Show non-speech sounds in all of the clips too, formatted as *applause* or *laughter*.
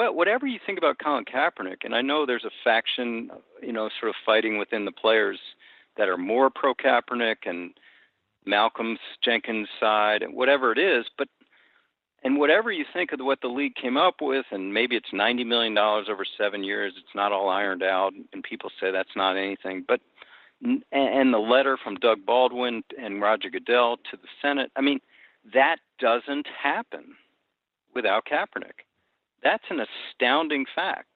Well, whatever you think about Colin Kaepernick, and I know there's a faction, you know, sort of fighting within the players that are more pro Kaepernick and Malcolm Jenkins' side, and whatever it is, but and whatever you think of what the league came up with, and maybe it's ninety million dollars over seven years, it's not all ironed out, and people say that's not anything, but and the letter from Doug Baldwin and Roger Goodell to the Senate, I mean, that doesn't happen without Kaepernick. That's an astounding fact.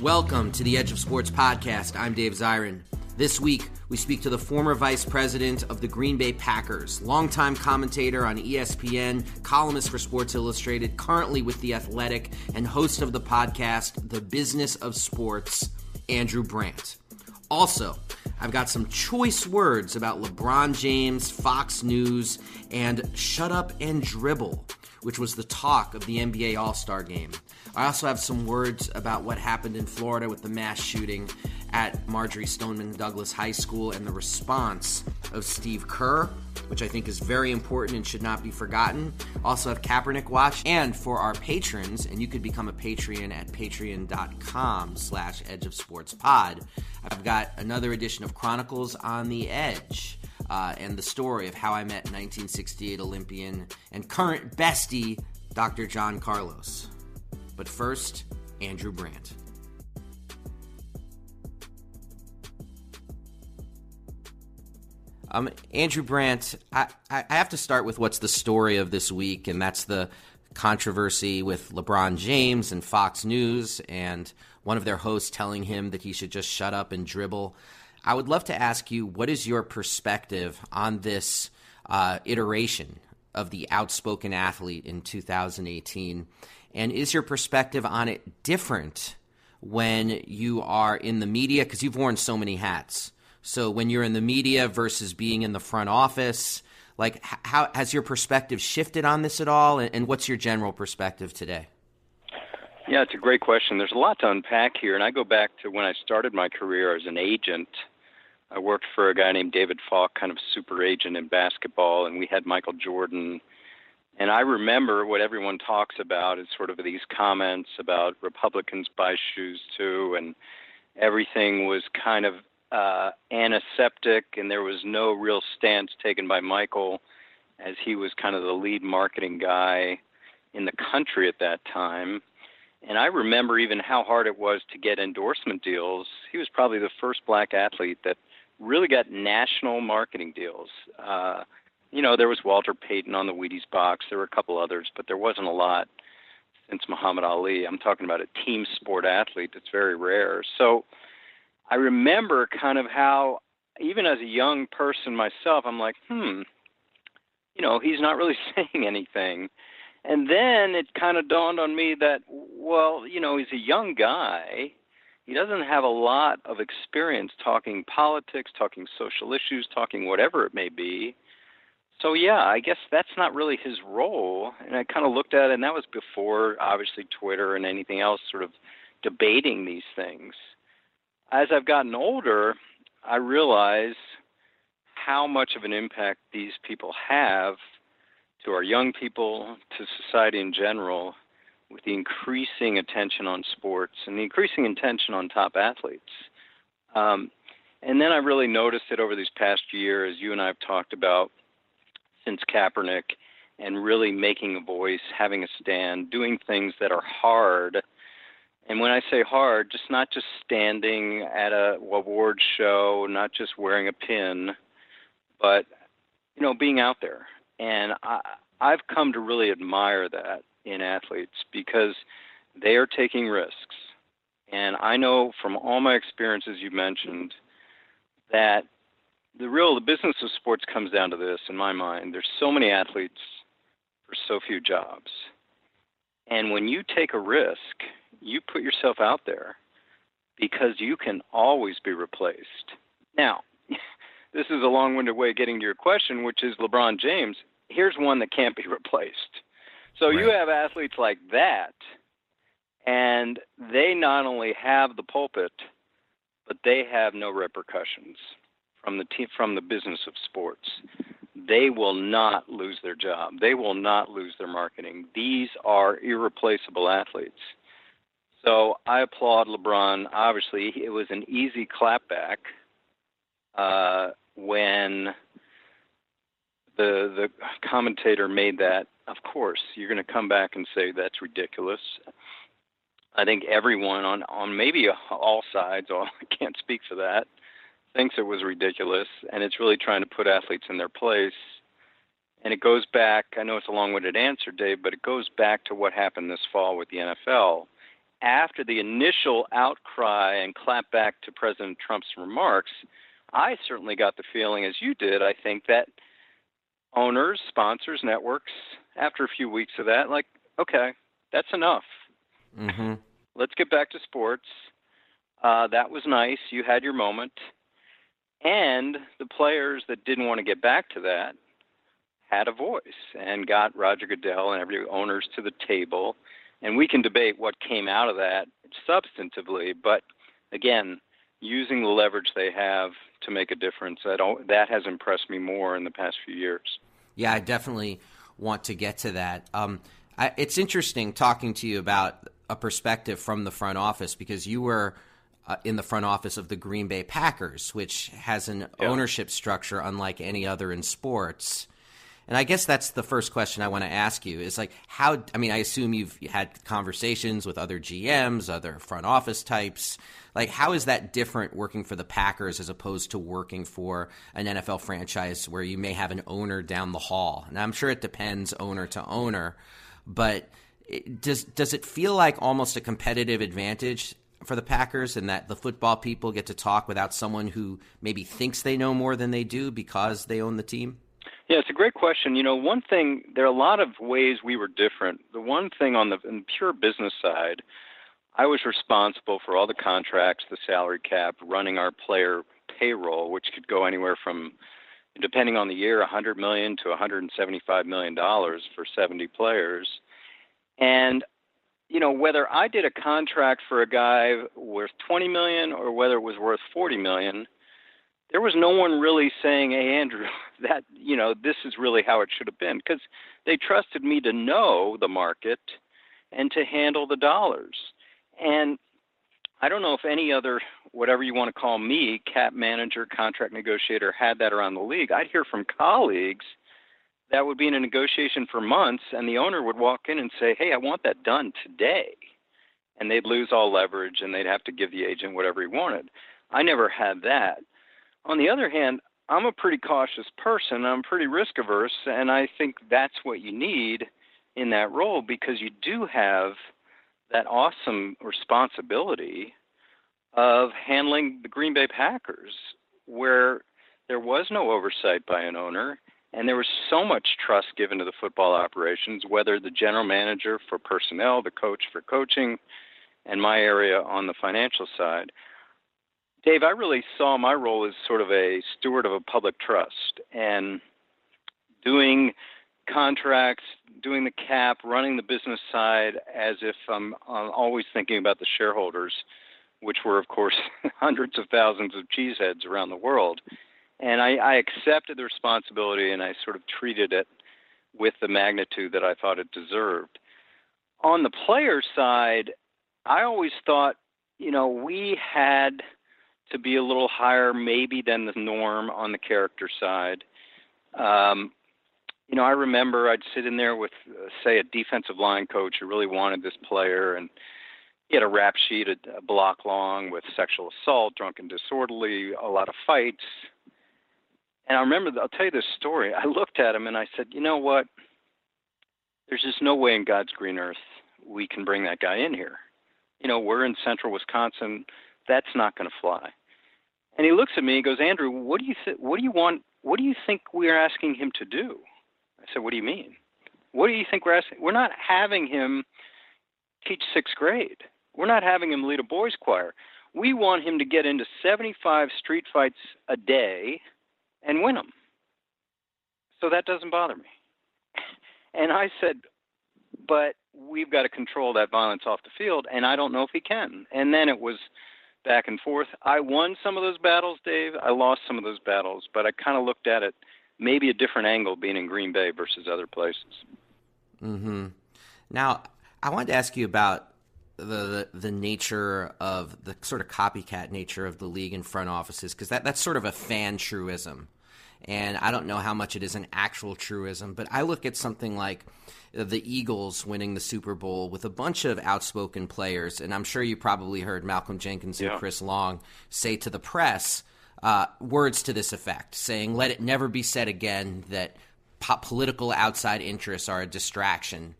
Welcome to the Edge of Sports podcast. I'm Dave Zirin. This week, we speak to the former vice president of the Green Bay Packers, longtime commentator on ESPN, columnist for Sports Illustrated, currently with The Athletic, and host of the podcast, The Business of Sports, Andrew Brandt. Also, I've got some choice words about LeBron James, Fox News, and Shut Up and Dribble, which was the talk of the NBA All Star game. I also have some words about what happened in Florida with the mass shooting at Marjory Stoneman Douglas High School and the response of Steve Kerr, which I think is very important and should not be forgotten. Also have Kaepernick Watch, and for our patrons, and you could become a Patreon at patreon.com slash edge of sports pod. I've got another edition of Chronicles on the Edge. Uh, and the story of how I met 1968 Olympian and current bestie, Dr. John Carlos. But first, Andrew Brandt. Um, Andrew Brandt, I, I have to start with what's the story of this week, and that's the controversy with LeBron James and Fox News, and one of their hosts telling him that he should just shut up and dribble. I would love to ask you, what is your perspective on this uh, iteration of the outspoken athlete in 2018? And is your perspective on it different when you are in the media? Because you've worn so many hats. So when you're in the media versus being in the front office, like how has your perspective shifted on this at all? And what's your general perspective today? Yeah, it's a great question. There's a lot to unpack here, and I go back to when I started my career as an agent. I worked for a guy named David Falk, kind of super agent in basketball, and we had Michael Jordan. And I remember what everyone talks about is sort of these comments about Republicans buy shoes too, and everything was kind of uh, antiseptic, and there was no real stance taken by Michael, as he was kind of the lead marketing guy in the country at that time. And I remember even how hard it was to get endorsement deals. He was probably the first black athlete that really got national marketing deals. Uh, you know, there was Walter Payton on the Wheaties box. There were a couple others, but there wasn't a lot since Muhammad Ali. I'm talking about a team sport athlete that's very rare. So I remember kind of how, even as a young person myself, I'm like, hmm, you know, he's not really *laughs* saying anything. And then it kind of dawned on me that, well, you know, he's a young guy. He doesn't have a lot of experience talking politics, talking social issues, talking whatever it may be. So, yeah, I guess that's not really his role. And I kind of looked at it, and that was before, obviously, Twitter and anything else sort of debating these things as I've gotten older, I realize how much of an impact these people have to our young people, to society in general, with the increasing attention on sports and the increasing attention on top athletes. Um, And then I really noticed it over these past years, you and I have talked about since Kaepernick, and really making a voice, having a stand, doing things that are hard. And when I say hard, just not just standing at a award show, not just wearing a pin, but you know, being out there. And I, I've come to really admire that in athletes because they are taking risks. And I know from all my experiences you mentioned that the real the business of sports comes down to this in my mind. There's so many athletes for so few jobs. And when you take a risk, you put yourself out there because you can always be replaced. Now, *laughs* this is a long winded way of getting to your question, which is LeBron James. Here's one that can't be *laughs* replaced. So right. you have athletes like that, and they not only have the pulpit, but they have no repercussions from the team, from the business of sports. They will not lose their job. They will not lose their marketing. These are irreplaceable athletes. So I applaud LeBron. Obviously, it was an easy clapback uh, when the the commentator made that. Of course, you're going to come back and say that's ridiculous. I think everyone on on maybe all sides, *laughs* I can't speak for that, thinks it was ridiculous, and it's really trying to put athletes in their place. And it goes back, I know it's a long winded answer, Dave, but it goes back to what happened this fall with the NFL. After the initial outcry and clapback to President Trump's remarks, I certainly got the feeling, as you did, I think, that owners, sponsors, networks, after a few weeks of that, like, okay, that's enough. Mm-hmm. Let's get back to sports. Uh, that was nice. You had your moment. And the players that didn't want to get back to that had a voice and got Roger Goodell and every owners to the table. And we can debate what came out of that substantively, but again, using the leverage they have to make a difference, that that has impressed me more in the past few years. Yeah, I definitely want to get to that. Um, I, it's interesting talking to you about a perspective from the front office because you were uh, in the front office of the Green Bay Packers, which has an yeah. ownership structure unlike any other in sports. And I guess that's the first question I want to ask you is like how I mean I assume you've had conversations with other GMs, other front office types. Like how is that different working for the Packers as opposed to working for an NFL franchise where you may have an owner down the hall? And I'm sure it depends owner to owner, but does does it feel like almost a competitive advantage for the Packers and that the football people get to talk without someone who maybe thinks they know more than they do because they own the team? Yeah, it's a great question. You know, one thing there are a lot of ways we were different. The one thing on the, the pure business side, I was responsible for all the contracts, the salary cap, running our player payroll, which could go anywhere from depending on the year 100 million to 175 million dollars for 70 players. And you know, whether I did a contract for a guy worth 20 million or whether it was worth 40 million, there was no one really saying, "Hey, Andrew, *laughs* that you know, this is really how it should have been," because they trusted me to know the market and to handle the dollars. And I don't know if any other, whatever you want to call me, cap manager, contract negotiator, had that around the league. I'd hear from colleagues that would be in a negotiation for months, and the owner would walk in and say, "Hey, I want that done today," and they'd lose all leverage, and they'd have to give the agent whatever he wanted. I never had that. On the other hand, I'm a pretty cautious person. I'm pretty risk averse, and I think that's what you need in that role because you do have that awesome responsibility of handling the Green Bay Packers, where there was no oversight by an owner and there was so much trust given to the football operations, whether the general manager for personnel, the coach for coaching, and my area on the financial side. Dave, I really saw my role as sort of a steward of a public trust and doing contracts, doing the cap, running the business side as if I'm, I'm always thinking about the shareholders, which were, of course, *laughs* hundreds of thousands of cheeseheads around the world and I, I accepted the responsibility and I sort of treated it with the magnitude that I thought it deserved. On the player side, I always thought, you know, we had to be a little higher, maybe than the norm on the character side. Um, you know, I remember I'd sit in there with, uh, say, a defensive line coach who really wanted this player, and he had a rap sheet a, a block long with sexual assault, drunken disorderly, a lot of fights. And I remember, I'll tell you this story. I looked at him and I said, you know what? There's just no way in God's green earth we can bring that guy in here. You know, we're in central Wisconsin. That's not going to fly. And he looks at me and goes, Andrew, what do you th- what do you want? What do you think we're asking him to do? I said, What do you mean? What do you think we're asking? We're not having him teach sixth grade. We're not having him lead a boys' choir. We want him to get into 75 street fights a day and win them. So that doesn't bother me. *laughs* And I said, but we've got to control that violence off the field, and I don't know if he can. And then it was back and forth. I won some of those battles, Dave. I lost some of those battles, but I kind of looked at it maybe a different angle being in Green Bay versus other places. Hmm. Now, I wanted to ask you about the, the, the nature of the sort of copycat nature of the league and front offices because that that's sort of a fan truism, and I don't know how much it is an actual truism, but I look at something like the Eagles winning the Super Bowl with a bunch of outspoken players, and I'm sure you probably heard Malcolm Jenkins and Chris Long say to the press uh, words to this effect, saying, "Let it never be said again that po- political outside interests are a distraction."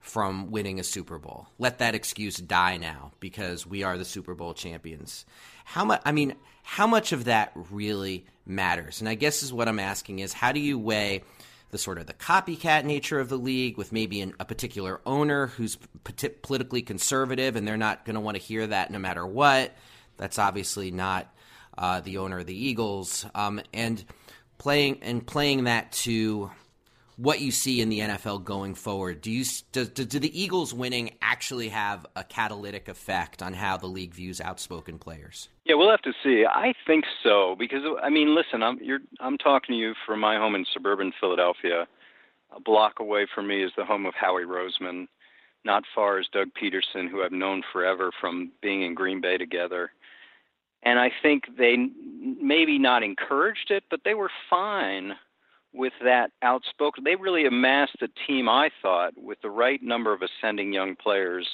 From winning a Super Bowl, let that excuse die now because we are the Super Bowl champions. How much? I mean, how much of that really matters? And I guess is what I'm asking is, how do you weigh the sort of the copycat nature of the league with maybe an, a particular owner who's p- politically conservative and they're not going to want to hear that no matter what. That's obviously not uh, the owner of the Eagles, um, and playing and playing that to what you see in the NFL going forward. Do you do, do, the Eagles winning actually have a catalytic effect on how the league views outspoken players? Yeah, we'll have to see. I think so because I mean, listen, I'm I'm talking to you from my home in suburban Philadelphia. A block away from me is the home of Howie Roseman. Not far is Doug Pederson, who I've known forever from being in Green Bay together. And I think they maybe not encouraged it, but they were fine with that outspoken. They really amassed a team, I thought, with the right number of ascending young players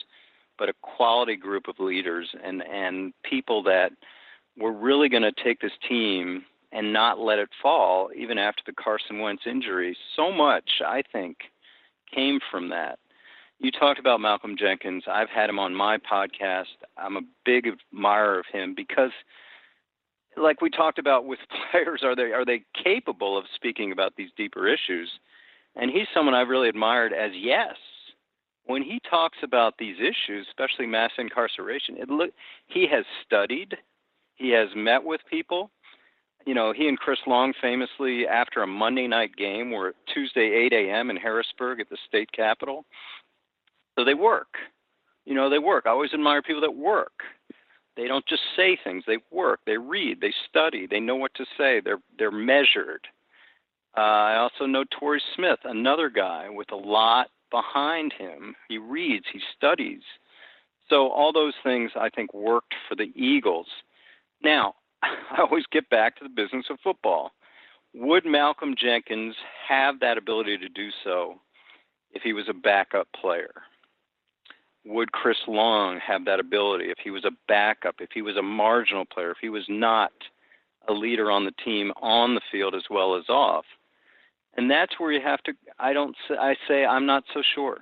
but a quality group of leaders and and people that were really going to take this team and not let it fall even after the Carson Wentz injury. So much, I think, came from that. You talked about Malcolm Jenkins. I've had him on my podcast. I'm a big admirer of him because like we talked about with *laughs* players are they are they capable of speaking about these deeper issues? And he's someone I've really admired as yes, when he talks about these issues, especially mass incarceration, it look he has studied, he has met with people. You know, he and Chris Long famously, after a Monday night game, were Tuesday 8 a.m. in Harrisburg at the state capitol. So they work. You know, they work. I always admire people that work. They don't just say things. They work. They read. They study. They know what to say. They're they're measured. Uh, I also know Torrey Smith, another guy with a lot behind him. He reads, he studies. So all those things I think worked for the Eagles. Now, *laughs* I always get back to the business of football. Would Malcolm Jenkins have that ability to do so if he was a backup player? Would Chris Long have that ability if he was a backup, if he was a marginal player, if he was not a leader on the team on the field as well as off? and that's where you have to. I don't. I say I'm not so sure.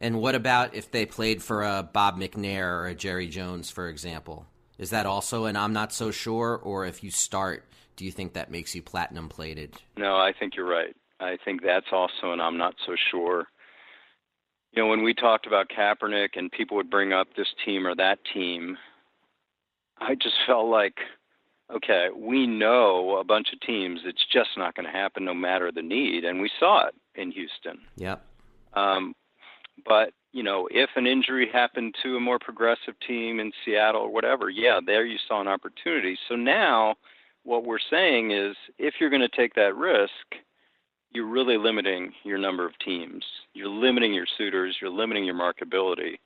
And what about if they played for a Bob McNair or a Jerry Jones, for example? Is that also an I'm not so sure? Or if you start, do you think that makes you platinum plated? No, I think you're right. I think that's also an I'm not so sure. You know, when we talked about Kaepernick and people would bring up this team or that team, I just felt like okay, we know a bunch of teams, it's just not going to happen no matter the need. And we saw it in Houston. Yep. Um, but, you know, if an injury happened to a more progressive team in Seattle or whatever, yeah, there you saw an opportunity. So now what we're saying is if you're going to take that risk, you're really limiting your number of teams. You're limiting your suitors, you're limiting your marketability.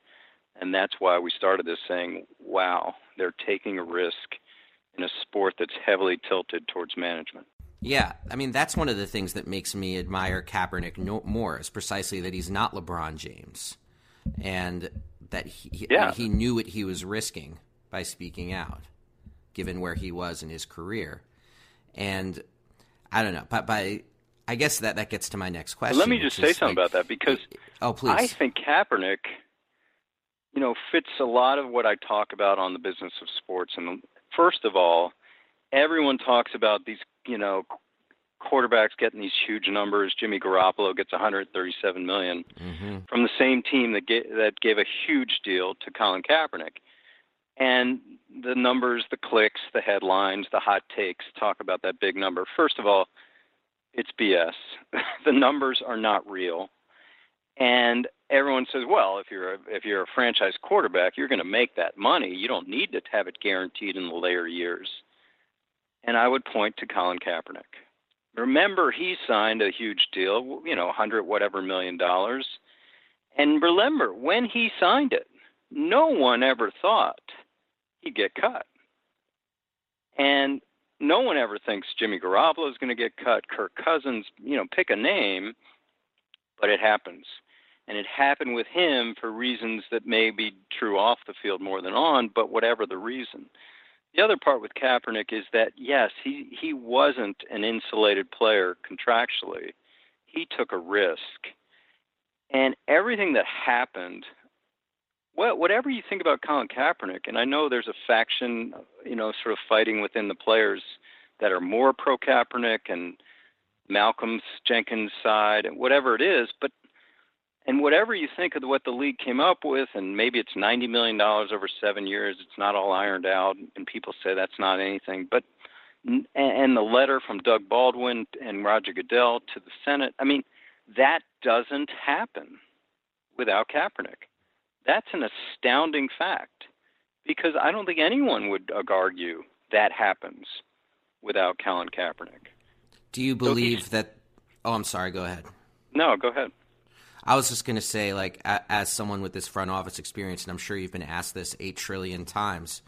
And that's why we started this saying, wow, they're taking a risk in a sport that's heavily tilted towards management. Yeah, I mean that's one of the things that makes me admire Kaepernick no, more is precisely that he's not LeBron James, and that he yeah. he knew what he was risking by speaking out, given where he was in his career, and I don't know, but by I guess that that gets to my next question. Let me just say something like, about that because oh please, I think Kaepernick, you know, fits a lot of what I talk about on the business of sports. And first of all, everyone talks about these you know, quarterbacks getting these huge numbers. Jimmy Garoppolo gets 137 million mm-hmm. from the same team that gave, that gave a huge deal to Colin Kaepernick. And the numbers, the clicks, the headlines, the hot takes talk about that big number. First of all, it's BS. *laughs* the numbers are not real. And everyone says, well, if you're a, if you're a franchise quarterback, you're going to make that money. You don't need to have it guaranteed in the later years and I would point to Colin Kaepernick. Remember, he signed a huge deal, you know, 100 whatever million dollars. And remember, when he signed it, no one ever thought he'd get cut. And no one ever thinks Jimmy Garoppolo is going to get cut, Kirk Cousins, you know, pick a name, but it happens. And it happened with him for reasons that may be true off the field more than on, but whatever the reason. The other part with Kaepernick is that yes, he he wasn't an insulated player contractually. He took a risk, and everything that happened. Well, whatever you think about Colin Kaepernick, and I know there's a faction, you know, sort of fighting within the players that are more pro Kaepernick and Malcolm's Jenkins side and whatever it is, but and whatever you think of what the league came up with, and maybe it's ninety million dollars over seven years, it's not all ironed out, and people say that's not anything. But and the letter from Doug Baldwin and Roger Goodell to the Senate, I mean, that doesn't happen without Kaepernick. That's an astounding fact because I don't think anyone would uh, argue that happens without Colin Kaepernick. Do you believe so that? Oh, I'm sorry. Go ahead. No, go ahead. I was just going to say, like, as someone with this front office experience, and I'm sure you've been asked this eight trillion times,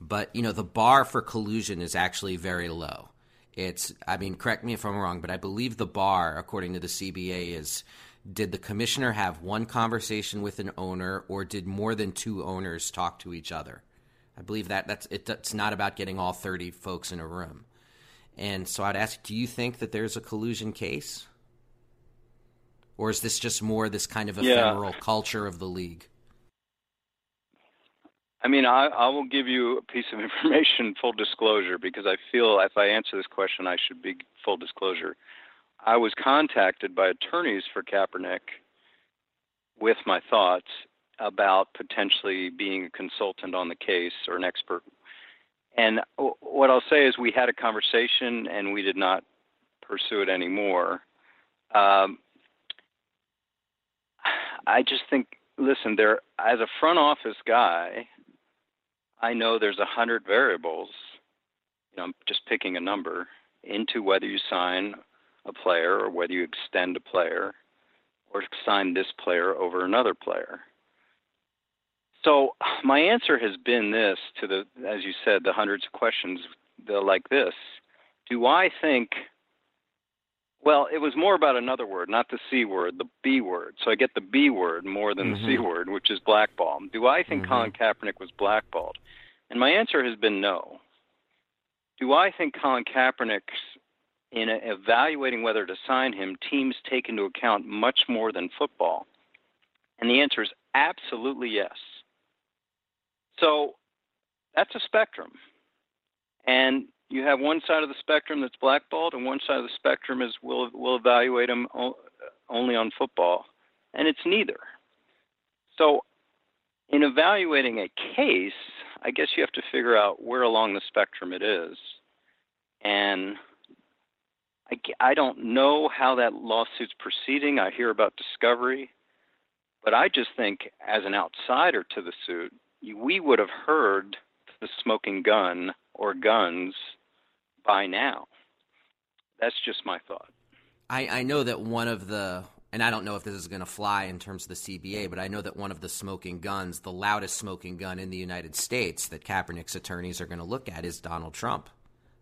but you know, the bar for collusion is actually very low. It's, I mean, correct me if I'm wrong, but I believe the bar, according to the CBA, is did the commissioner have one conversation with an owner, or did more than two owners talk to each other? I believe that that's it, it's not about getting all 30 folks in a room. And so I'd ask, do you think that there's a collusion case? or is this just more this kind of ephemeral yeah. culture of the league? I mean, I, I will give you a piece of *laughs* information, full disclosure, because I feel if I answer this question, I should be full disclosure. I was contacted by attorneys for Kaepernick with my thoughts about potentially being a consultant on the case or an expert. And what I'll say is, we had a conversation and we did not pursue it anymore. Um, I just think, listen, there as a front office guy, I know there's a hundred variables. You know, I'm just picking a number into whether you sign a player or whether you extend a player or sign this player over another player. So my answer has been this to the, as you said, the hundreds of questions like this. Do I think well, it was more about another word, not the C word, the B word. So I get the B word more than mm-hmm. the C mm-hmm. word, which is blackball. Do I think mm-hmm. Colin Kaepernick was blackballed? And my answer has been no. Do I think Colin Kaepernick's, in evaluating whether to sign him, teams take into account much more than football? And the answer is absolutely yes. So that's a spectrum. And you have one side of the spectrum that's blackballed, and one side of the spectrum is we'll we'll evaluate him only on football, and it's neither. So, in evaluating a case, I guess you have to figure out where along the spectrum it is, and I, I don't know how that lawsuit's proceeding. I hear about discovery, but I just think as an outsider to the suit, we would have heard the smoking gun or guns by now. That's just my thought. I, I know that one of the and I don't know if this is going to fly in terms of the CBA, but I know that one of the smoking guns, the loudest smoking gun in the United States that Kaepernick's attorneys are going to look at is Donald Trump,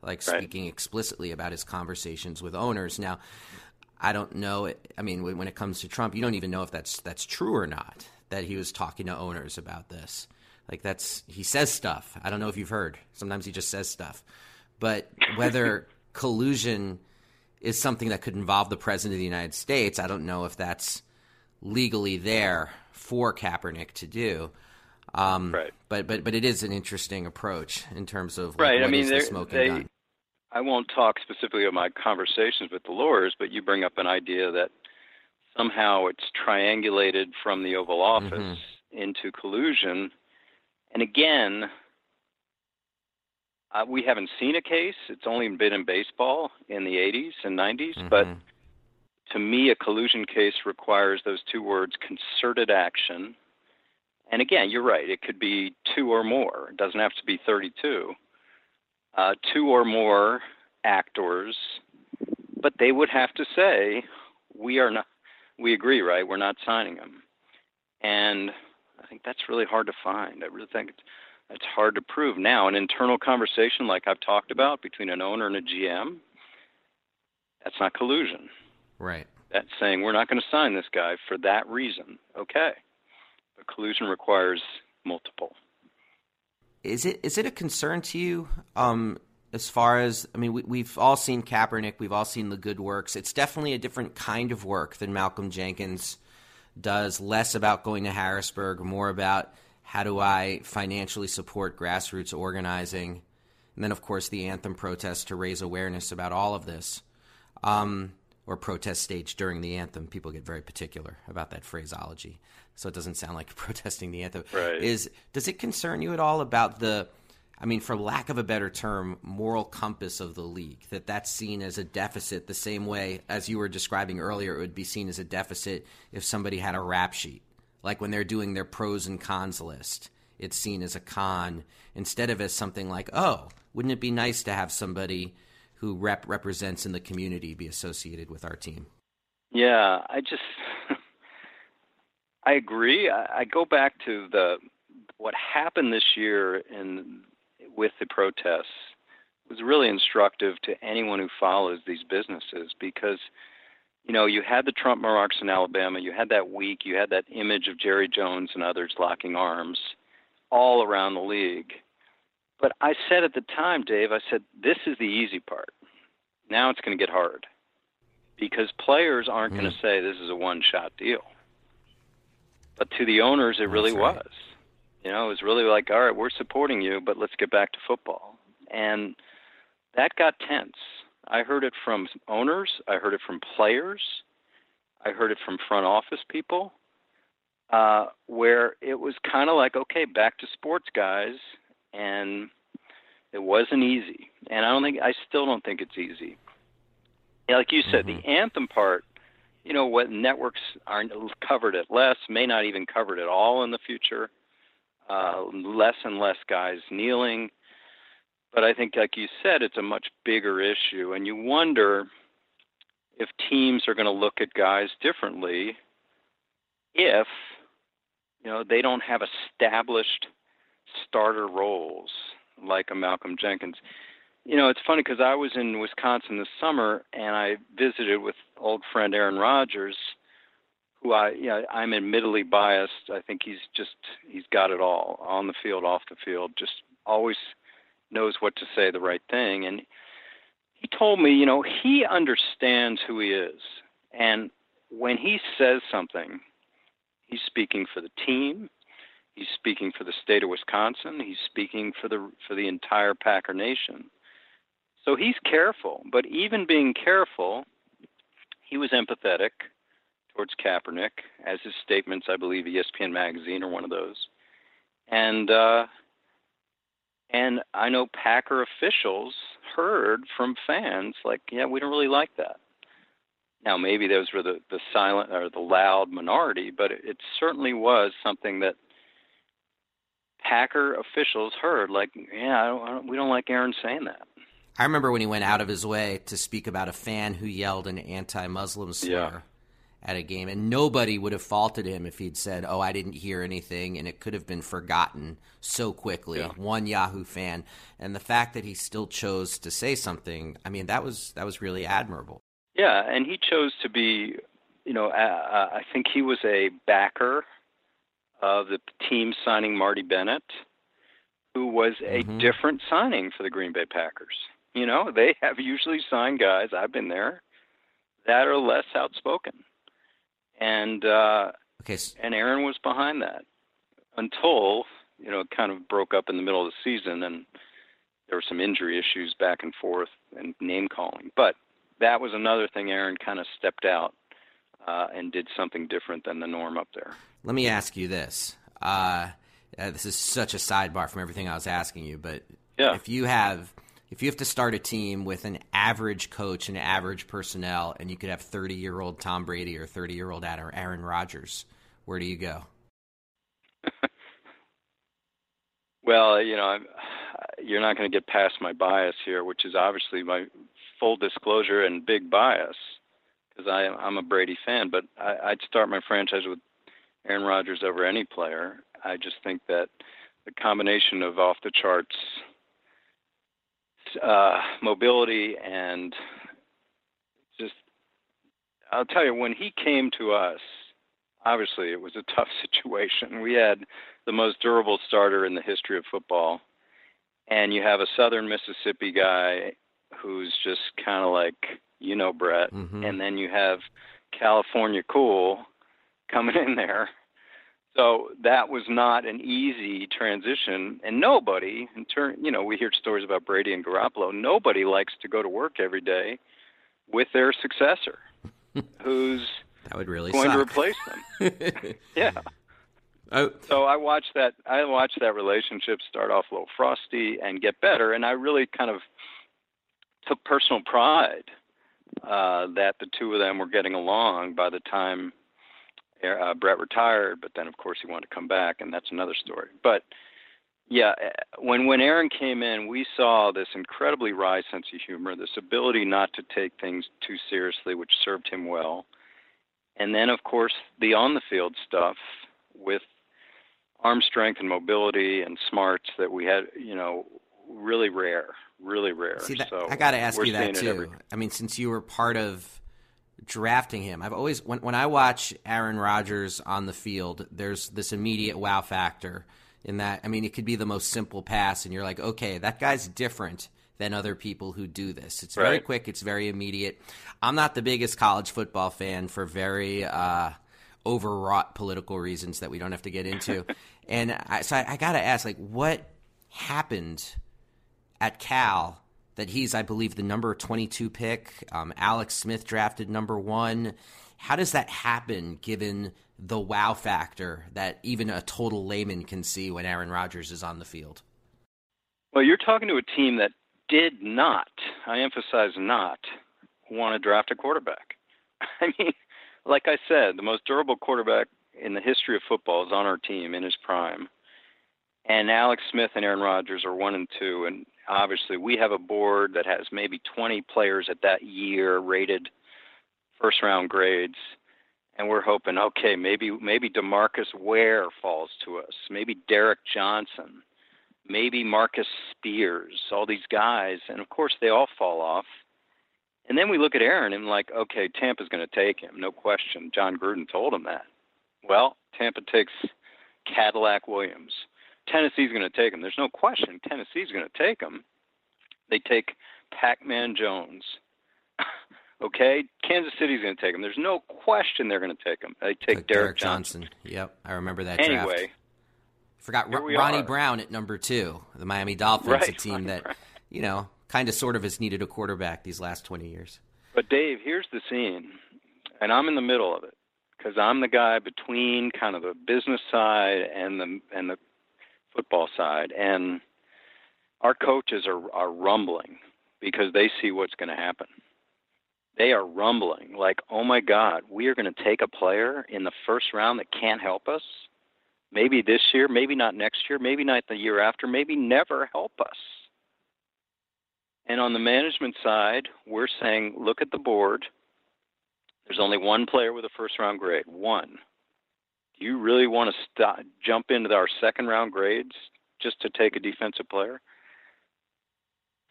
like right. speaking explicitly about his conversations with owners. Now, I don't know. I mean, when it comes to Trump, you don't even know if that's that's true or not that he was talking to owners about this. Like that's he says stuff. I don't know if you've heard. Sometimes he just says stuff. But whether *laughs* collusion is something that could involve the president of the United States, I don't know if that's legally there for Kaepernick to do. Um, right. But but but it is an interesting approach in terms of right. I mean, the smoking they, gun. I won't talk specifically about my conversations with the lawyers, but you bring up an idea that somehow it's triangulated from the Oval Office mm-hmm. into collusion. And again, uh, we haven't seen a case. It's only been in baseball in the 80s and 90s. Mm-hmm. But to me, a collusion case requires those two words concerted action. And again, you're right. It could be two or more. It doesn't have to be 32. Uh, two or more actors, but they would have to say, "We are not we agree, right? We're not signing him. And I think that's really hard to find. I really think it's, it's hard to prove. Now, an internal conversation like I've talked about between an owner and a GM, that's not collusion. Right. That's saying we're not going to sign this guy for that reason. Okay. But collusion requires multiple. Is it is it a concern to you um, as far as I mean, we, have all seen Kaepernick, we've all seen the good works. It's definitely a different kind of work than Malcolm Jenkins does. Less about going to Harrisburg, more about how do I financially support grassroots organizing, and then of course the anthem protest to raise awareness about all of this, um, or protest stage during the anthem. People get very particular about that phraseology, so it doesn't sound like *laughs* protesting the anthem. Right. Is does it concern you at all about the I mean, for lack of a better term, moral compass of the league, that that's seen as a deficit the same way as you were describing earlier, it would be seen as a deficit if somebody had a rap sheet. Like when they're doing their pros and cons list, it's seen as a con instead of as something like, oh, wouldn't it be nice to have somebody who rep- represents in the community be associated with our team? Yeah, I just, *laughs* I agree. I, I go back to the what happened this year in with the protests was really instructive to anyone who follows these businesses because you know you had the Trump marks in Alabama, you had that week, you had that image of Jerry Jones and others locking arms all around the league. But I said at the time, Dave, I said this is the easy part. Now it's going to get hard because players aren't mm. going to say this is a one-shot deal. But to the owners, it really right. was. You know, it was really like, all right, we're supporting you, but let's get back to football. And that got tense. I heard it from owners, I heard it from players, I heard it from front office people, uh, where it was kind of like, okay, back to sports, guys. And it wasn't easy. And I don't think, I still don't think it's easy. Like you said, mm-hmm. the anthem part, you know, what networks aren't covered it less, may not even cover it at all in the future uh, less and less guys kneeling. But I think, like you said, it's a much bigger issue, and you wonder if teams are going to look at guys differently if you know they don't have established starter roles like a Malcolm Jenkins. You know, it's funny because I was in Wisconsin this summer and I visited with old friend Aaron Rodgers who I yeah I'm admittedly biased. I think he's just he's got it all on the field, off the field. Just always knows what to say the right thing. And he told me, you know, he understands who he is, and when he says something, he's speaking for the team. He's speaking for the state of Wisconsin. He's speaking for the for the entire Packer Nation. So he's careful, but even being careful, he was empathetic towards Kaepernick, as his statements, I believe, ESPN magazine are one of those. And uh, and I know Packer officials heard from fans like, yeah, we don't really like that. Now maybe those were the the silent or the loud minority, but it, it certainly was something that Packer officials heard. Like, yeah, I don't, I don't, we don't like Aaron saying that. I remember when he went out of his way to speak about a fan who yelled an anti-Muslim slur. Yeah at a game, and nobody would have faulted him if he'd said, "Oh, I didn't hear anything," and it could have been forgotten so quickly. Yeah. One Yahoo fan, and the fact that he still chose to say something, I mean, that was that was really admirable. Yeah, and he chose to be, you know, uh, I think he was a backer of the team signing Marty Bennett, who was a mm-hmm. different signing for the Green Bay Packers. You know, they have usually signed guys. I've been there that are less outspoken and uh, okay. and Aaron was behind that until you know it kind of broke up in the middle of the season, and there were some injury issues back and forth and name calling. But that was another thing. Aaron kind of stepped out uh, and did something different than the norm up there. Let me ask you this. Uh, uh, this is such a sidebar from everything I was asking you, but yeah. if you have if you have to start a team with an average coach and average personnel, and you could have 30 year old Tom Brady or 30 year old Aaron Rodgers, where do you go? *laughs* well, you know, I'm, you're not going to get past my bias here, which is obviously my full disclosure and big bias because I'm a Brady fan. But I, I'd start my franchise with Aaron Rodgers over any player. I just think that the combination of off the charts uh, mobility and just I'll tell you when he came to us obviously it was a *laughs* tough situation. We had the most durable starter in the history of football. And you have a southern Mississippi guy who's just kind of like you know Brett. Mm-hmm. and then you have California cool coming in there so that was not an easy transition, and nobody, in turn, you know, we hear stories about Brady and Garoppolo. Nobody likes to go to work every day with their successor, *laughs* who's that would really going suck. to replace them. *laughs* yeah. Oh. So I watched that. I watched that relationship start off a little frosty and get better, and I really kind of took personal pride uh, that the two of them were getting along by the time uh, Brett retired, but then of course he wanted to come back, and that's another story. But yeah, uh, when when Aaron came in, we saw this incredibly wry sense of humor, this ability not to take things too seriously, which served him well. And then, of course, the on the field stuff with arm strength and mobility and smarts that we had, you know, really rare, really rare. See, that, so I got to ask you that too. I mean, since you were part of drafting him. I've always when when I watch Aaron Rodgers on the field, there's this immediate wow factor in that. I mean, it could be the most simple pass, and you're like, okay, that guy's different than other people who do this. It's very right. quick. It's very immediate. I'm not the biggest college football fan for very uh, overwrought political reasons that we don't have to get into. *laughs* and I, so I, I got to ask, like, what happened at Cal that he's, I believe, the number 22 pick. Um, Alex Smith drafted number one. How does that happen given the wow factor that even a total layman can see when Aaron Rodgers is on the field? Well, you're talking to a team that did not, I emphasize not, want to draft a quarterback. *laughs* I mean, like I said, the most durable quarterback in the history of football is on our team in his prime. And Alex Smith and Aaron Rodgers are one and two, and obviously we have a board that has maybe 20 players at that year rated first round grades and we're hoping okay maybe maybe DeMarcus Ware falls to us maybe Derrick Johnson maybe Marcus Spears all these guys and of course they all fall off. And then we look at Aaron and like okay Tampa's going to take him no question. Jon Gruden told him that. Well Tampa takes Cadillac Williams Tennessee's going to take him. There's no question Tennessee's going to take him. They take Pac-Man Jones. *laughs* okay, Kansas City's going to take him. There's no question they're going to take him. They take Derrick, Derrick Johnson. Johnson. Yep, I remember that anyway, draft. Forgot Ronnie are. Brown at number two. The Miami Dolphins, right, a team that you know kind of sort of has needed a quarterback these last 20 years. But Dave, here's the scene, and I'm in the middle of it because I'm the guy between kind of the business side and the and the football side, and our coaches are are rumbling because they see what's going to happen. They are rumbling like, "Oh my God, we are going to take a player in the first round that can't help us. Maybe this year, maybe not next year, maybe not the year after, maybe never help us." And on the management side, we're saying, "Look at the board. There's only one player with a first round grade. One. You really want to stop, jump into our second round grades just to take a defensive player?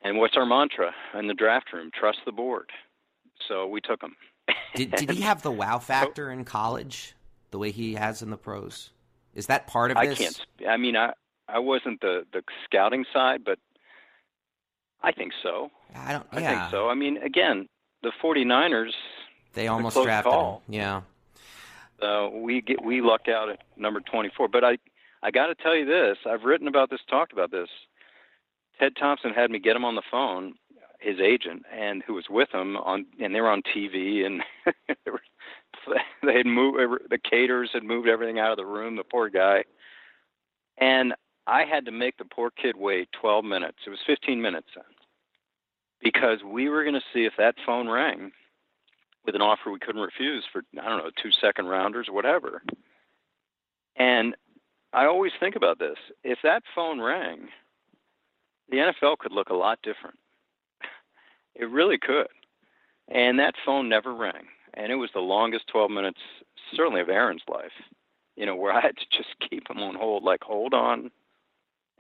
And what's our mantra in the draft room? Trust the board. So we took him. *laughs* did, did he have the wow factor in college the way he has in the pros? Is that part of this? I can't. I mean, I I wasn't the the scouting side, but I think so. I don't. I think so. I mean, again, the 49ers. They almost drafted call. him. Yeah. Uh, we get we lucked out at number 24. But I I got to tell you this. I've written about this, talked about this. Ted Thompson had me get him on the phone, his agent, and who was with him on, and they were on TV, and *laughs* they had moved. The caterers had moved everything out of the room. The poor guy. And I had to make the poor kid wait 12 minutes. It was 15 minutes then. Because we were going to see if that phone rang with an offer we couldn't refuse for, I don't know, two second rounders or whatever. And I always think about this. If that phone rang, the NFL could look a lot different. *laughs* It really could. And that phone never rang. And it was the longest 12 minutes, certainly, of Aaron's life, you know, where *laughs* I had to just keep him on hold, like, hold on,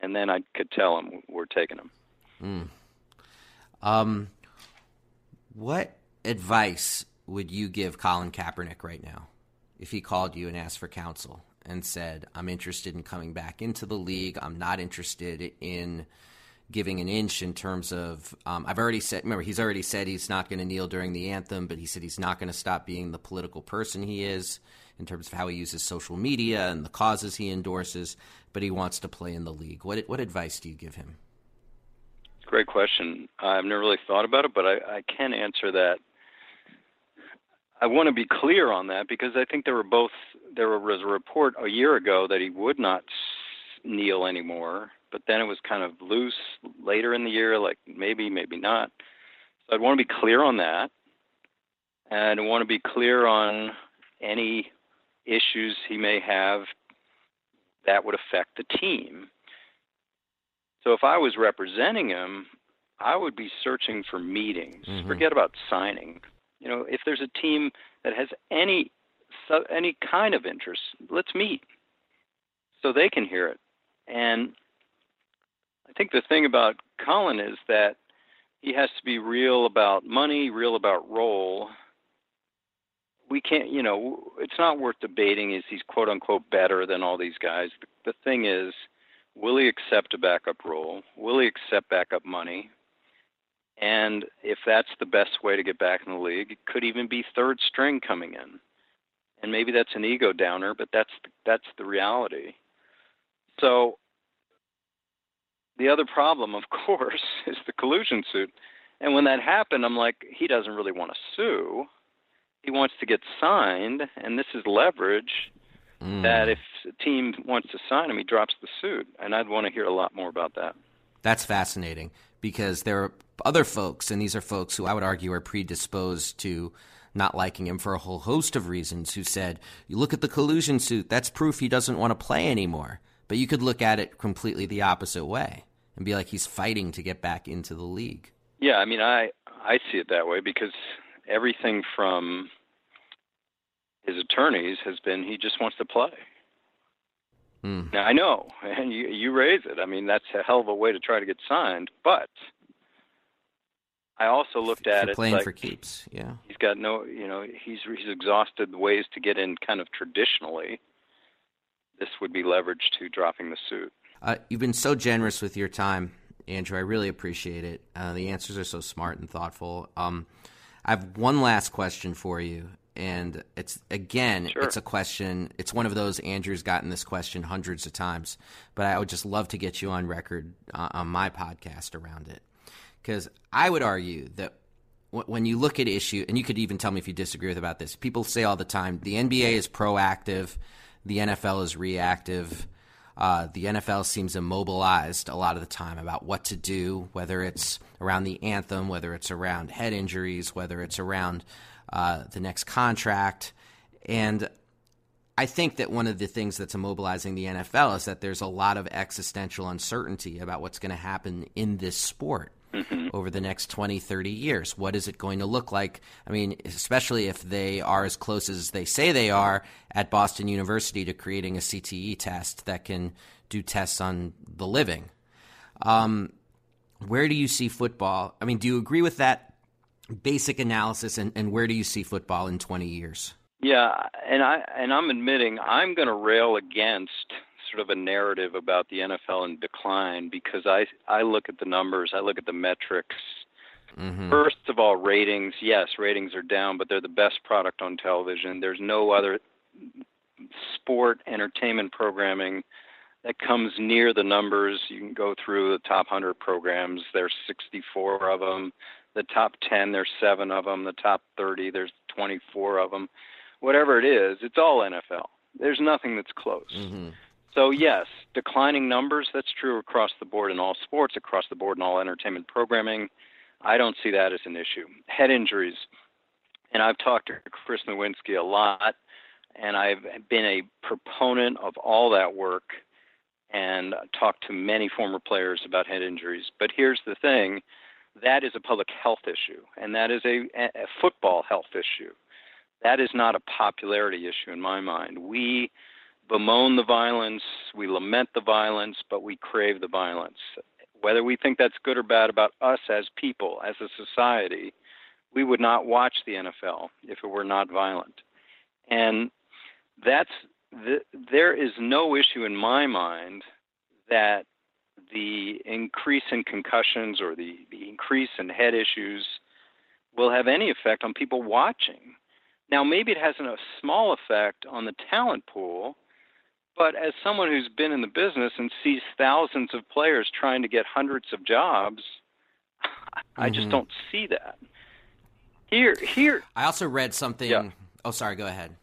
and then I could tell him we're taking him. Mm. Um, what advice would you give Colin Kaepernick right now if he called you and asked for counsel and said, "I'm interested in coming back into the league. I'm not interested in." giving an inch in terms of um, I've already said remember he's already said he's not going to kneel during the anthem but he said he's not going to stop being the political person he is in terms of how he uses social media and the causes he endorses but he wants to play in the league. What what advice do you give him? Great question. I've never really thought about it, but I, I can answer that. I want to be clear on that because I think there were both there was a report a year ago that he would not kneel anymore, but then it was kind of loose later in the year, like maybe, maybe not. So I'd want to be clear on that, and I want to be clear on any issues he may have that would affect the team. So if I was representing him, I would be searching for meetings. Mm-hmm. Forget about signing. You know, if there's a team that has any any kind of interest, let's meet so they can hear it. And I think the thing about Colin is that he has to be real about money, real about role, we can't, you know, it's not worth debating is he's quote unquote better than all these guys. The, the thing is, will he accept a backup role? Will he accept backup money? And if that's the best way to get back in the league, it could even be third string coming in. And maybe that's an ego downer, but that's that's the reality. So the other problem, of *laughs* course, is the collusion suit. And when that happened, I'm like, he doesn't really want to sue he wants to get signed, and this is leverage. Mm. That if a team wants to sign him, he drops the suit, and I'd want to hear a lot more about that. That's fascinating because there are other folks, and these are folks who I would argue are predisposed to not liking him for a whole host of reasons. Who said, "You look at the collusion suit; that's proof he doesn't want to play anymore." But you could look at it completely the opposite way and be like, he's fighting to get back into the league. Yeah, I mean, I I see it that way because everything from his attorneys has been he just wants to play. Mm. Now I know, and you you raise it. I mean, that's a hell of a way to try to get signed. But I also looked at it playing like for keeps. Yeah, he's got no, you know, he's he's exhausted the ways to get in kind of traditionally. This would be leverage to dropping the suit. Uh, you've been so generous with your time, Andrew. I really appreciate it. Uh, the answers are so smart and thoughtful. Um, I have one last question for you, and it's again, sure. it's a question. It's one of those Andrew's gotten this question hundreds of times, but I would just love to get you on record uh, on my podcast around it, because I would argue that w- when you look at issue, and you could even tell me if you disagree with about this. People say all the time the NBA is proactive, the NFL is reactive. Uh, the NFL seems immobilized a lot of the time about what to do, whether it's around the anthem, whether it's around head injuries, whether it's around uh, the next contract. And I think that one of the things that's immobilizing the NFL is that there's a lot of existential uncertainty about what's going to happen in this sport. mm-hmm. over the next 20, 30 years? What is it going to look like? I mean, especially if they are as close as they say they are at Boston University to creating a CTE test that can do tests on the living. Um, where do you see football? I mean, do you agree with that basic analysis, and, and where do you see football in 20 years? Yeah, and I and I'm admitting I'm going to rail against sort of a narrative about the NFL in decline because I I look at the numbers, I look at the metrics. Mm-hmm. First of all, ratings. Yes, ratings are down, but they're the best product on television. There's no other sport entertainment programming that comes near the numbers. You can go through the top 100 programs. There's 64 of them. The top 10, there's seven of them. The top 30, there's 24 of them. Whatever it is, it's all NFL. There's nothing that's close. Mm-hmm. So yes, declining numbers. That's true across the board in all sports, across the board in all entertainment programming. I don't see that as an issue. Head injuries, and I've talked to Chris Nowinski a lot, and I've been a proponent of all that work and talked to many former players about head injuries. But here's the thing that is a public health issue, and that is a, a football health issue. That is not a popularity issue in my mind. We bemoan the violence, we lament the violence, but we crave the violence. Whether we think that's good or bad about us as people, as a society, we would not watch the NFL if it were not violent. And that's the, there is no issue in my mind that the increase in concussions or the, the increase in head issues will have any effect on people watching. Now, maybe it has a small effect on the talent pool, but as someone who's been in the business and sees thousands of players trying to get hundreds of jobs, I mm-hmm. just don't see that. Here, here. I also read something. Yeah. Oh, sorry. Go ahead.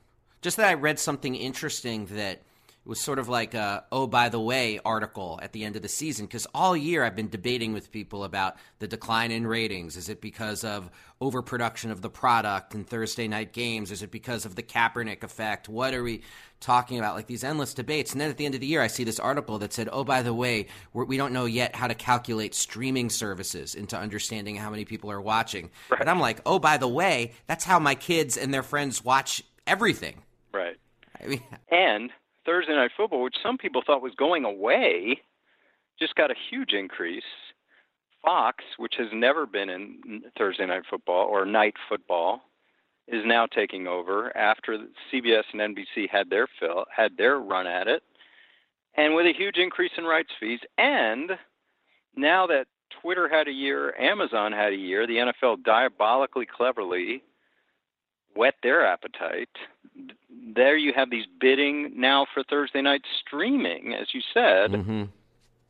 Just that I read something interesting that it was sort of like a oh by the way article at the end of the season because all year I've been debating with people about the decline in ratings. Is it because of overproduction of the product in Thursday night games? Is it because of the Kaepernick effect? What are we talking about? Like these endless debates. And then at the end of the year, I see this article that said, oh by the way, we're, we do not know yet how to calculate streaming services into understanding how many people are watching. Right. And I'm like, oh by the way, that's how my kids and their friends watch everything. Right. I mean, *laughs* and Thursday Night Football, which some people thought was going away, just got a huge increase. Fox, which has never been in Thursday Night Football or night football, is now taking over after CBS and NBC had their fill, had their run at it, and with a huge increase in rights fees. And now that Twitter had a year, Amazon had a year, the NFL diabolically cleverly whet their appetite. There you have these bidding now for Thursday night streaming, as you said, mm-hmm.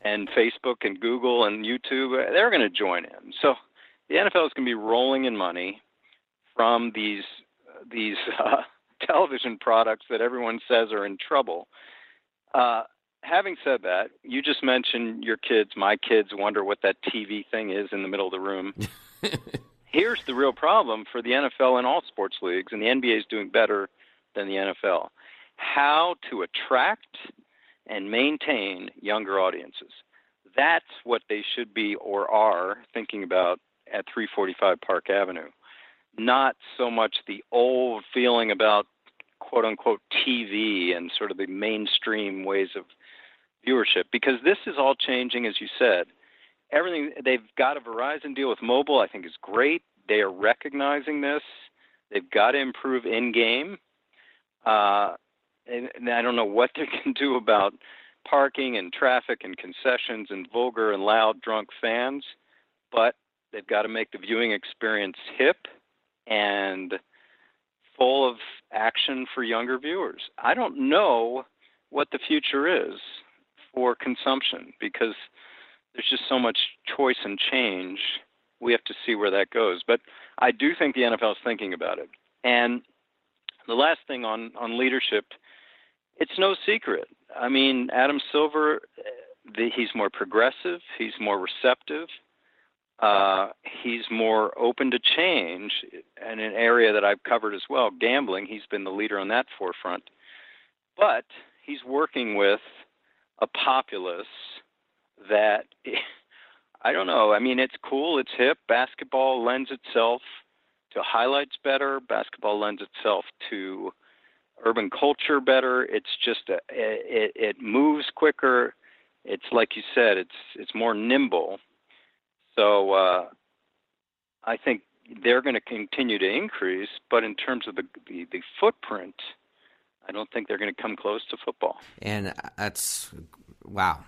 and Facebook and Google and YouTube, they're going to join in. So the NFL is going to be rolling in money from these these *laughs* uh, television products that everyone says are in trouble. Uh, having said that, you just mentioned your kids. My kids wonder what that TV thing is in the middle of the room. *laughs* here's the real problem for the NFL and all sports leagues, and the NBA is doing better than the NFL. How to attract and maintain younger audiences. That's what they should be or are thinking about at 345 Park Avenue. Not so much the old feeling about quote unquote TV and sort of the mainstream ways of viewership, because this is all changing, as you said everything they've got a Verizon deal with mobile. I think is great. They are recognizing this. They've got to improve in game. Uh, and, and I don't know what they *laughs* can do about parking and traffic and concessions and vulgar and loud drunk fans, but they've got to make the viewing experience hip and full of action for younger viewers. I don't know what the future is for consumption because there's just so much choice and change. We have to see where that goes. But I do think the NFL is thinking about it. And the last thing on on leadership, it's no secret. I mean, Adam Silver, the, he's more progressive. He's more receptive. Uh, he's more open to change in an area that I've covered as well, gambling. He's been the leader on that forefront. But he's working with a populace that *laughs* I don't know. I mean, it's cool. It's hip. Basketball lends itself to highlights better. Basketball lends itself to urban culture better. It's just a, it, it moves quicker. It's like you said. It's it's more nimble. So uh, I think they're going to continue to increase. But in terms of the, the the footprint, I don't think they're going to come close to football. And that's wow.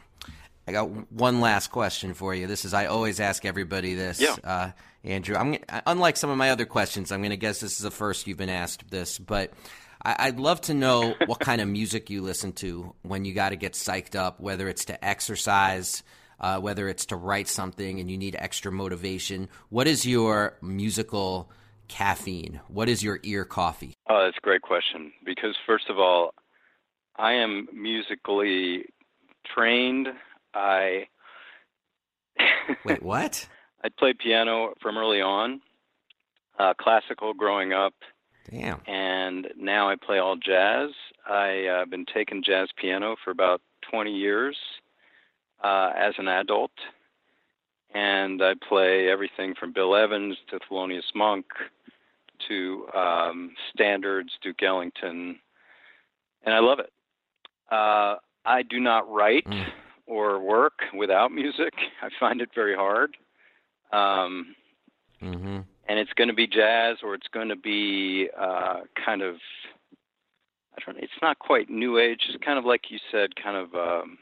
I got one last question for you. This is I always ask everybody this. Yeah. Uh, Andrew, I'm unlike some of my other questions. I'm going to guess this is the first you've been asked this, but I, would love to know *laughs* what kind of music you listen to when you got to get psyched up, whether it's to exercise, uh, whether it's to write something and you need extra motivation. What is your musical caffeine? What is your ear coffee? Oh, that's a great question. Because first of all, I am musically trained. I wait. *laughs* What? I played piano from early on, uh, classical growing up. Damn. And now I play all jazz. I've uh, been taking jazz piano for about 20 years uh, as an adult. And I play everything from Bill Evans to Thelonious Monk to um, standards, Duke Ellington. And I love it. Uh, I do not write mm. Or work without music. I find it very hard. Um, mm-hmm. And it's going to be jazz or it's going to be uh, kind of, I don't know, it's not quite new age. It's kind of like you said, kind of um,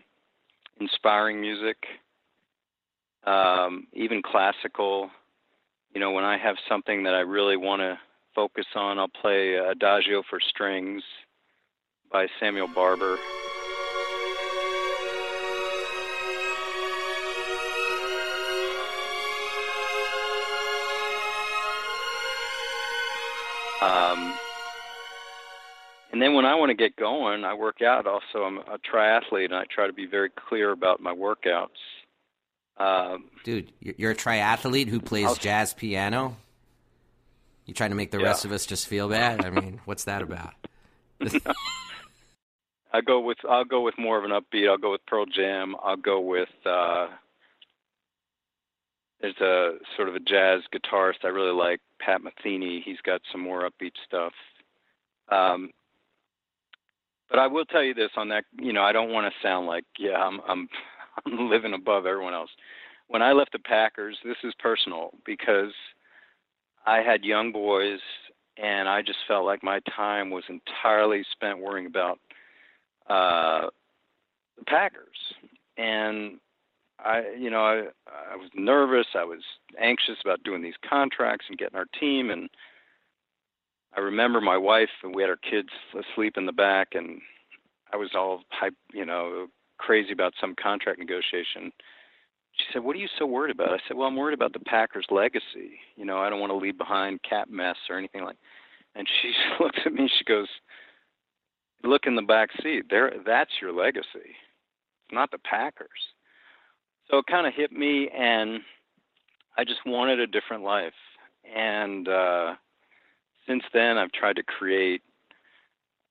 inspiring music, um, even classical. You know, when I have something that I really want to focus on, I'll play Adagio for Strings by Samuel Barber. Um, and then when I want to get going, I work out. Also, I'm a triathlete, and I try to be very clear about my workouts. Um, Dude, you're a triathlete who plays I'll, jazz piano. You trying to make the yeah. rest of us just feel bad? I mean, what's that about? *laughs* I go with I'll go with more of an upbeat. I'll go with Pearl Jam. I'll go with uh, there's a sort of a jazz guitarist I really like, Pat Metheny. He's got some more upbeat stuff. Um, but I will tell you this on that, you know, I don't want to sound like, yeah, I'm, I'm, *laughs* I'm living above everyone else. When I left the Packers, this is personal because I had young boys and I just felt like my time was entirely spent worrying about uh, the Packers. And I, you know, I, I was nervous. I was anxious about doing these contracts and getting our team. And I remember my wife and we had our kids asleep in the back, and I was all hype, you know, crazy about some contract negotiation. She said, "What are you so worried about?" I said, "Well, I'm worried about the Packers' legacy. You know, I don't want to leave behind cap mess or anything like." And she *laughs* looks at me. She goes, "Look in the back seat. There, that's your legacy. It's not the Packers." So it kind of hit me, and I just wanted a different life. And uh, since then, I've tried to create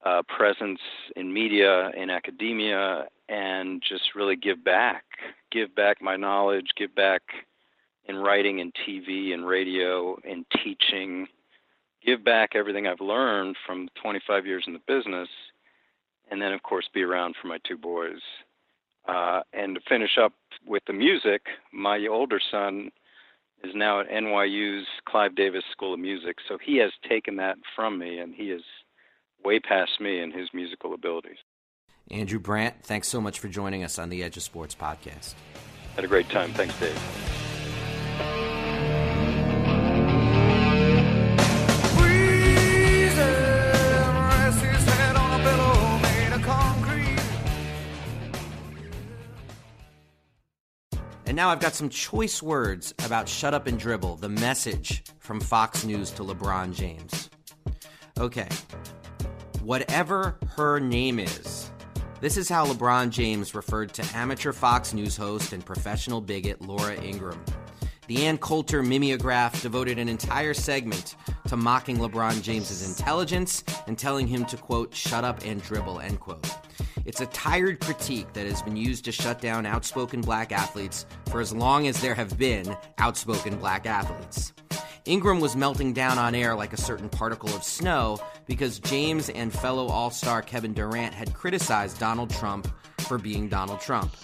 a presence in media, in academia, and just really give back. Give back my knowledge, give back in writing and TV and radio and teaching. Give back everything I've learned from 25 years in the business, and then, of course, be around for my two boys. Uh, and to finish up with the music, my older son is now at NYU's Clive Davis School of Music. So he has taken that from me, and he is way past me in his musical abilities. Andrew Brandt, thanks so much for joining us on the Edge of Sports podcast. Had a great time. Thanks, Dave. Now I've got some choice words about Shut Up and Dribble, the message from Fox News to LeBron James. Okay. Whatever her name is, this is how LeBron James referred to amateur Fox News host and professional bigot Laura Ingraham. The Ann Coulter mimeograph devoted an entire segment to mocking LeBron James's intelligence and telling him to, quote, shut up and dribble, end quote. It's a tired critique that has been used to shut down outspoken black athletes for as long as there have been outspoken black athletes. Ingraham was melting down on air like a certain particle of snow because James and fellow All Star Kevin Durant had criticized Donald Trump for being Donald Trump.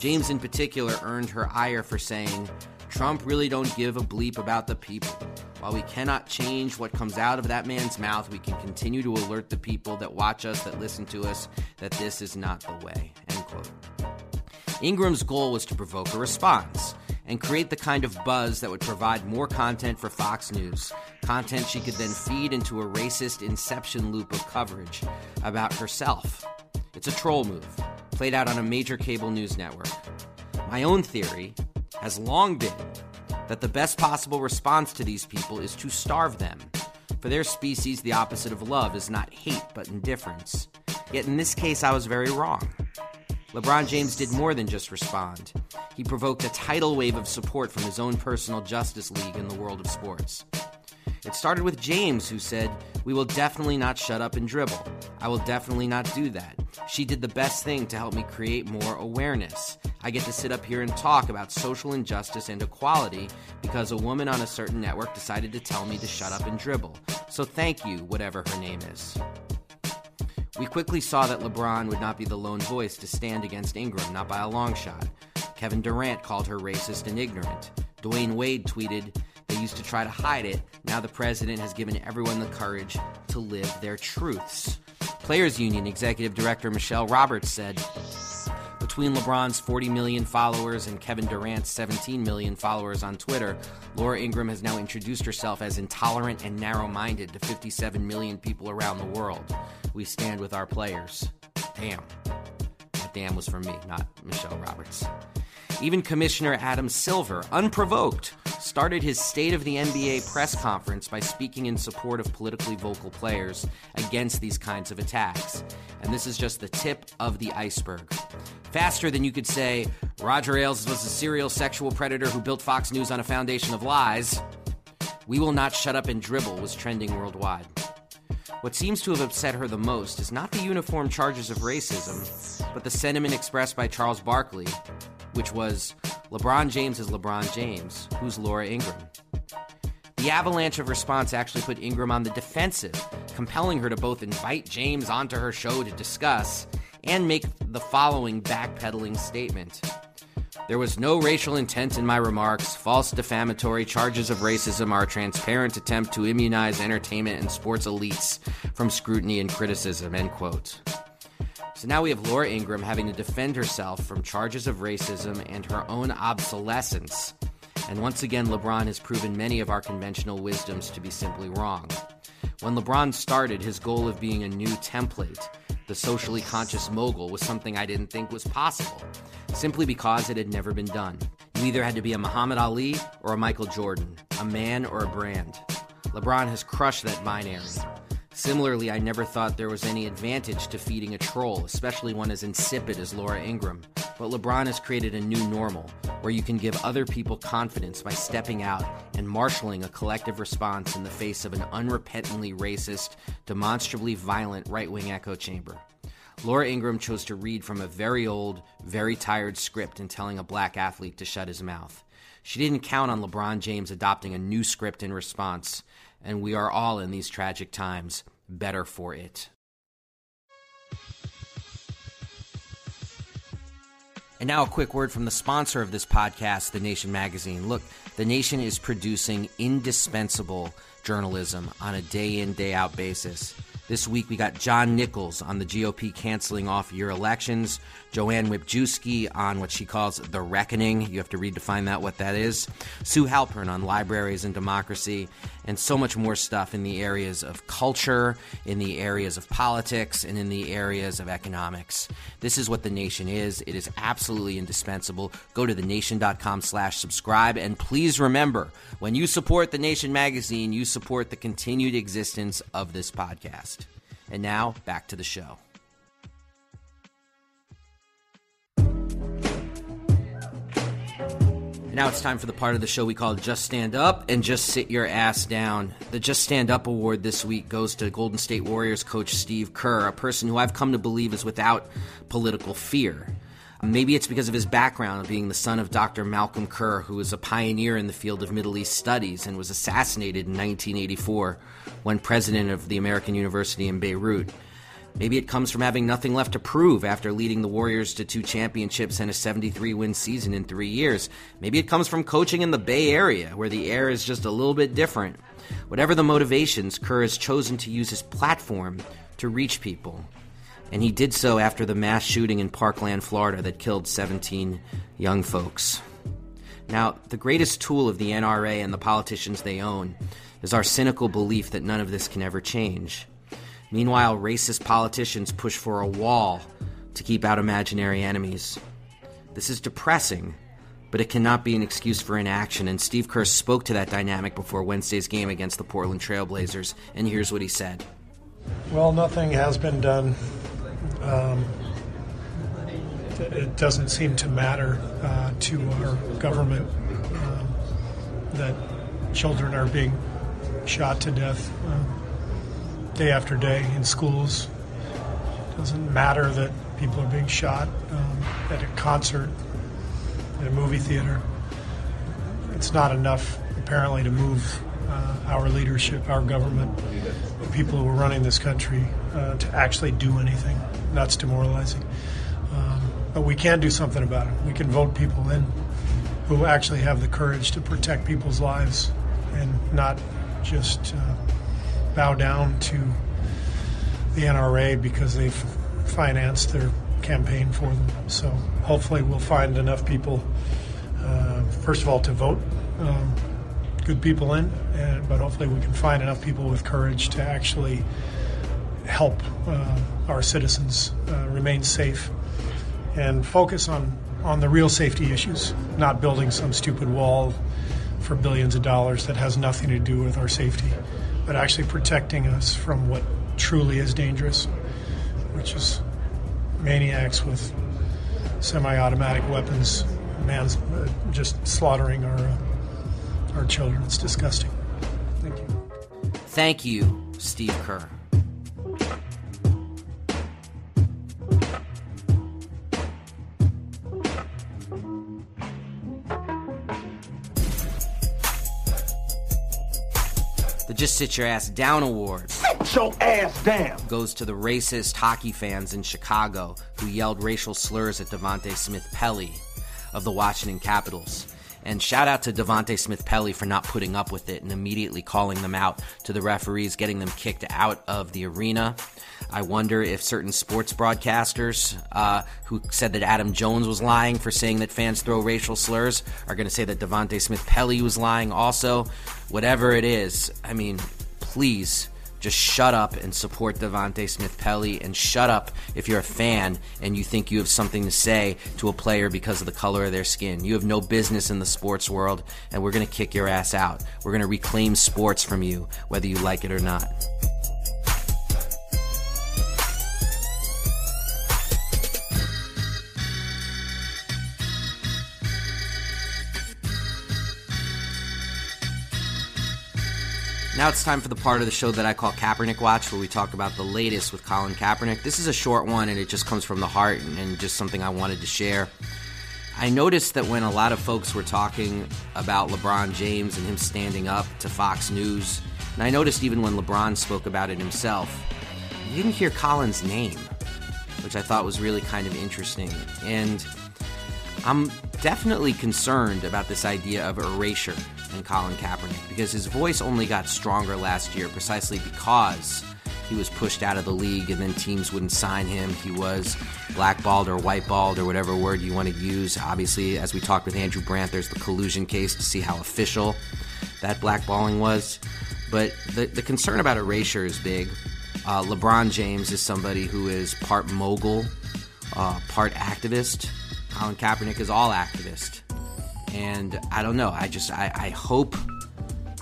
James, in particular, earned her ire for saying, Trump really don't give a bleep about the people. While we cannot change what comes out of that man's mouth, we can continue to alert the people that watch us, that listen to us, that this is not the way. End quote. Ingraham's goal was to provoke a response and create the kind of buzz that would provide more content for Fox News, content she could then feed into a racist inception loop of coverage about herself. It's a troll move, played out on a major cable news network. My own theory has long been that the best possible response to these people is to starve them. For their species, the opposite of love is not hate but indifference. Yet in this case, I was very wrong. LeBron James did more than just respond. He provoked a tidal wave of support from his own personal justice league in the world of sports. It started with James, who said, We will definitely not shut up and dribble. I will definitely not do that. She did the best thing to help me create more awareness. I get to sit up here and talk about social injustice and equality because a woman on a certain network decided to tell me to shut up and dribble. So thank you, whatever her name is. We quickly saw that LeBron would not be the lone voice to stand against Ingraham, not by a long shot. Kevin Durant called her racist and ignorant. Dwyane Wade tweeted, They used to try to hide it. Now the president has given everyone the courage to live their truths. Players Union Executive Director Michelle Roberts said, between LeBron's 40 million followers and Kevin Durant's 17 million followers on Twitter, Laura Ingraham has now introduced herself as intolerant and narrow minded to 57 million people around the world. We stand with our players. Damn. That damn was for me, not Michelle Roberts. Even Commissioner Adam Silver, unprovoked, started his State of the NBA press conference by speaking in support of politically vocal players against these kinds of attacks. And this is just the tip of the iceberg. Faster than you could say, Roger Ailes was a serial sexual predator who built Fox News on a foundation of lies. We Will Not Shut Up and Dribble was trending worldwide. What seems to have upset her the most is not the uniform charges of racism, but the sentiment expressed by Charles Barkley, which was LeBron James is LeBron James, who's Laura Ingraham? The avalanche of response actually put Ingraham on the defensive, compelling her to both invite James onto her show to discuss and make the following backpedaling statement. There was no racial intent in my remarks. False defamatory charges of racism are a transparent attempt to immunize entertainment and sports elites from scrutiny and criticism. End quote. So now we have Laura Ingraham having to defend herself from charges of racism and her own obsolescence. And once again, LeBron has proven many of our conventional wisdoms to be simply wrong. When LeBron started, his goal of being a new template, the socially conscious mogul, was something I didn't think was possible, simply because it had never been done. You either had to be a Muhammad Ali or a Michael Jordan, a man or a brand. LeBron has crushed that binary. Similarly, I never thought there was any advantage to feeding a troll, especially one as insipid as Laura Ingraham. But LeBron has created a new normal where you can give other people confidence by stepping out and marshaling a collective response in the face of an unrepentantly racist, demonstrably violent right wing echo chamber. Laura Ingraham chose to read from a very old, very tired script and telling a black athlete to shut his mouth. She didn't count on LeBron James adopting a new script in response and we are all in these tragic times better for it. And now, a quick word from the sponsor of this podcast, The Nation Magazine. Look, The Nation is producing indispensable journalism on a day in, day out basis. This week we got John Nichols on the GOP canceling off year elections, Joanne Wypijewski on what she calls the reckoning. You have to read to find out what that is. Sue Halpern on libraries and democracy, and so much more stuff in the areas of culture, in the areas of politics, and in the areas of economics. This is what the nation is. It is absolutely indispensable. Go to thenation.com slash subscribe, and please remember, when you support the Nation magazine, you support the continued existence of this podcast. And now, back to the show. Now it's time for the part of the show we call Just Stand Up and Just Sit Your Ass Down. The Just Stand Up award this week goes to Golden State Warriors coach Steve Kerr, a person who I've come to believe is without political fear. Maybe it's because of his background of being the son of Dr. Malcolm Kerr, who was a pioneer in the field of Middle East studies and was assassinated in 1984 when president of the American University in Beirut. Maybe it comes from having nothing left to prove after leading the Warriors to two championships and a 73 win season in three years. Maybe it comes from coaching in the Bay Area, where the air is just a little bit different. Whatever the motivations, Kerr has chosen to use his platform to reach people. And he did so after the mass shooting in Parkland, Florida, that killed 17 young folks. Now, the greatest tool of the NRA and the politicians they own is our cynical belief that none of this can ever change. Meanwhile, racist politicians push for a wall to keep out imaginary enemies. This is depressing, but it cannot be an excuse for inaction, and Steve Kerr spoke to that dynamic before Wednesday's game against the Portland Trailblazers, and here's what he said. Well, nothing has been done. Um, it doesn't seem to matter uh, to our government um, that children are being shot to death. Um, day after day in schools. It doesn't matter that people are being shot um, at a concert, at a movie theater. It's not enough, apparently, to move uh, our leadership, our government, the people who are running this country uh, to actually do anything. That's demoralizing. Um, but we can do something about it. We can vote people in who actually have the courage to protect people's lives and not just. Uh, bow down to the NRA because they've financed their campaign for them. So hopefully we'll find enough people, uh, first of all, to vote um, good people in, and, but hopefully we can find enough people with courage to actually help uh, our citizens uh, remain safe and focus on, on the real safety issues, not building some stupid wall for billions of dollars that has nothing to do with our safety but actually protecting us from what truly is dangerous, which is maniacs with semi-automatic weapons, man's uh, just slaughtering our uh, our children. It's disgusting. Thank you. Thank you, Steve Kerr. Just Sit Your Ass Down Award. Sit your ass down! Goes to the racist hockey fans in Chicago who yelled racial slurs at Devante Smith Pelly of the Washington Capitals. And shout out to Devante Smith Pelly for not putting up with it and immediately calling them out to the referees, getting them kicked out of the arena. I wonder if certain sports broadcasters uh, who said that Adam Jones was lying for saying that fans throw racial slurs are going to say that Devante Smith Pelly was lying also. Whatever it is, I mean, please just shut up and support Devante Smith Pelly, and shut up if you're a fan and you think you have something to say to a player because of the color of their skin. You have no business in the sports world, and we're going to kick your ass out. We're going to reclaim sports from you, whether you like it or not. Now it's time for the part of the show that I call Kaepernick Watch, where we talk about the latest with Colin Kaepernick. This is a short one, and it just comes from the heart and, and just something I wanted to share. I noticed that when a lot of folks were talking about LeBron James and him standing up to Fox News, and I noticed even when LeBron spoke about it himself, you didn't hear Colin's name, which I thought was really kind of interesting. And I'm definitely concerned about this idea of erasure and Colin Kaepernick because his voice only got stronger last year precisely because he was pushed out of the league and then teams wouldn't sign him. He was blackballed or whiteballed or whatever word you want to use. Obviously, as we talked with Andrew Brandt, there's the collusion case to see how official that blackballing was. But the, the concern about erasure is big. Uh, LeBron James is somebody who is part mogul, uh, part activist. Colin Kaepernick is all activist. And I don't know. I just I, I hope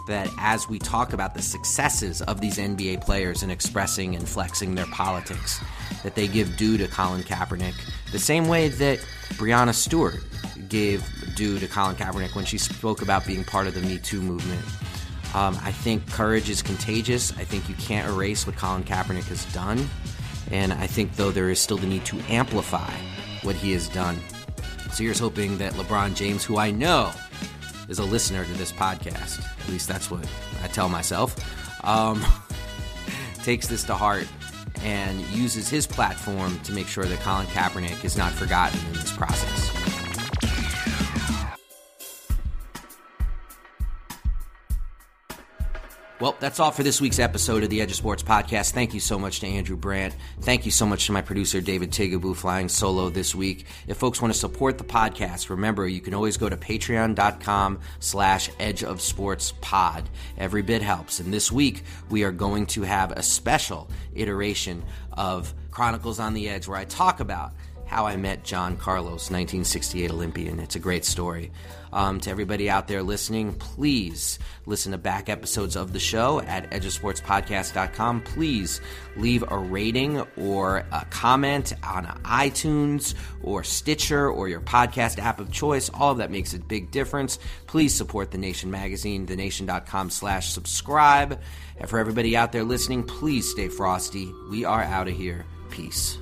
that as we talk about the successes of these NBA players in expressing and flexing their politics, that they give due to Colin Kaepernick the same way that Breanna Stewart gave due to Colin Kaepernick when she spoke about being part of the Me Too movement. Um, I think courage is contagious. I think you can't erase what Colin Kaepernick has done. And I think, though, there is still the need to amplify what he has done. So here's hoping that LeBron James, who I know is a listener to this podcast, at least that's what I tell myself, um, *laughs* takes this to heart and uses his platform to make sure that Colin Kaepernick is not forgotten in this process. Well, that's all for this week's episode of the Edge of Sports podcast. Thank you so much to Andrew Brandt. Thank you so much to my producer, David Tigaboo, flying solo this week. If folks want to support the podcast, remember, you can always go to patreon.com slash edge of sports pod. Every bit helps. And this week, we are going to have a special iteration of Chronicles on the Edge where I talk about how I met John Carlos, 1968 Olympian. It's a great story. Um, to everybody out there listening, please listen to back episodes of the show at edgeofsportspodcast.com. Please leave a rating or a comment on iTunes or Stitcher or your podcast app of choice. All of that makes a big difference. Please support The Nation magazine, thenation.com slash subscribe. And for everybody out there listening, please stay frosty. We are out of here. Peace.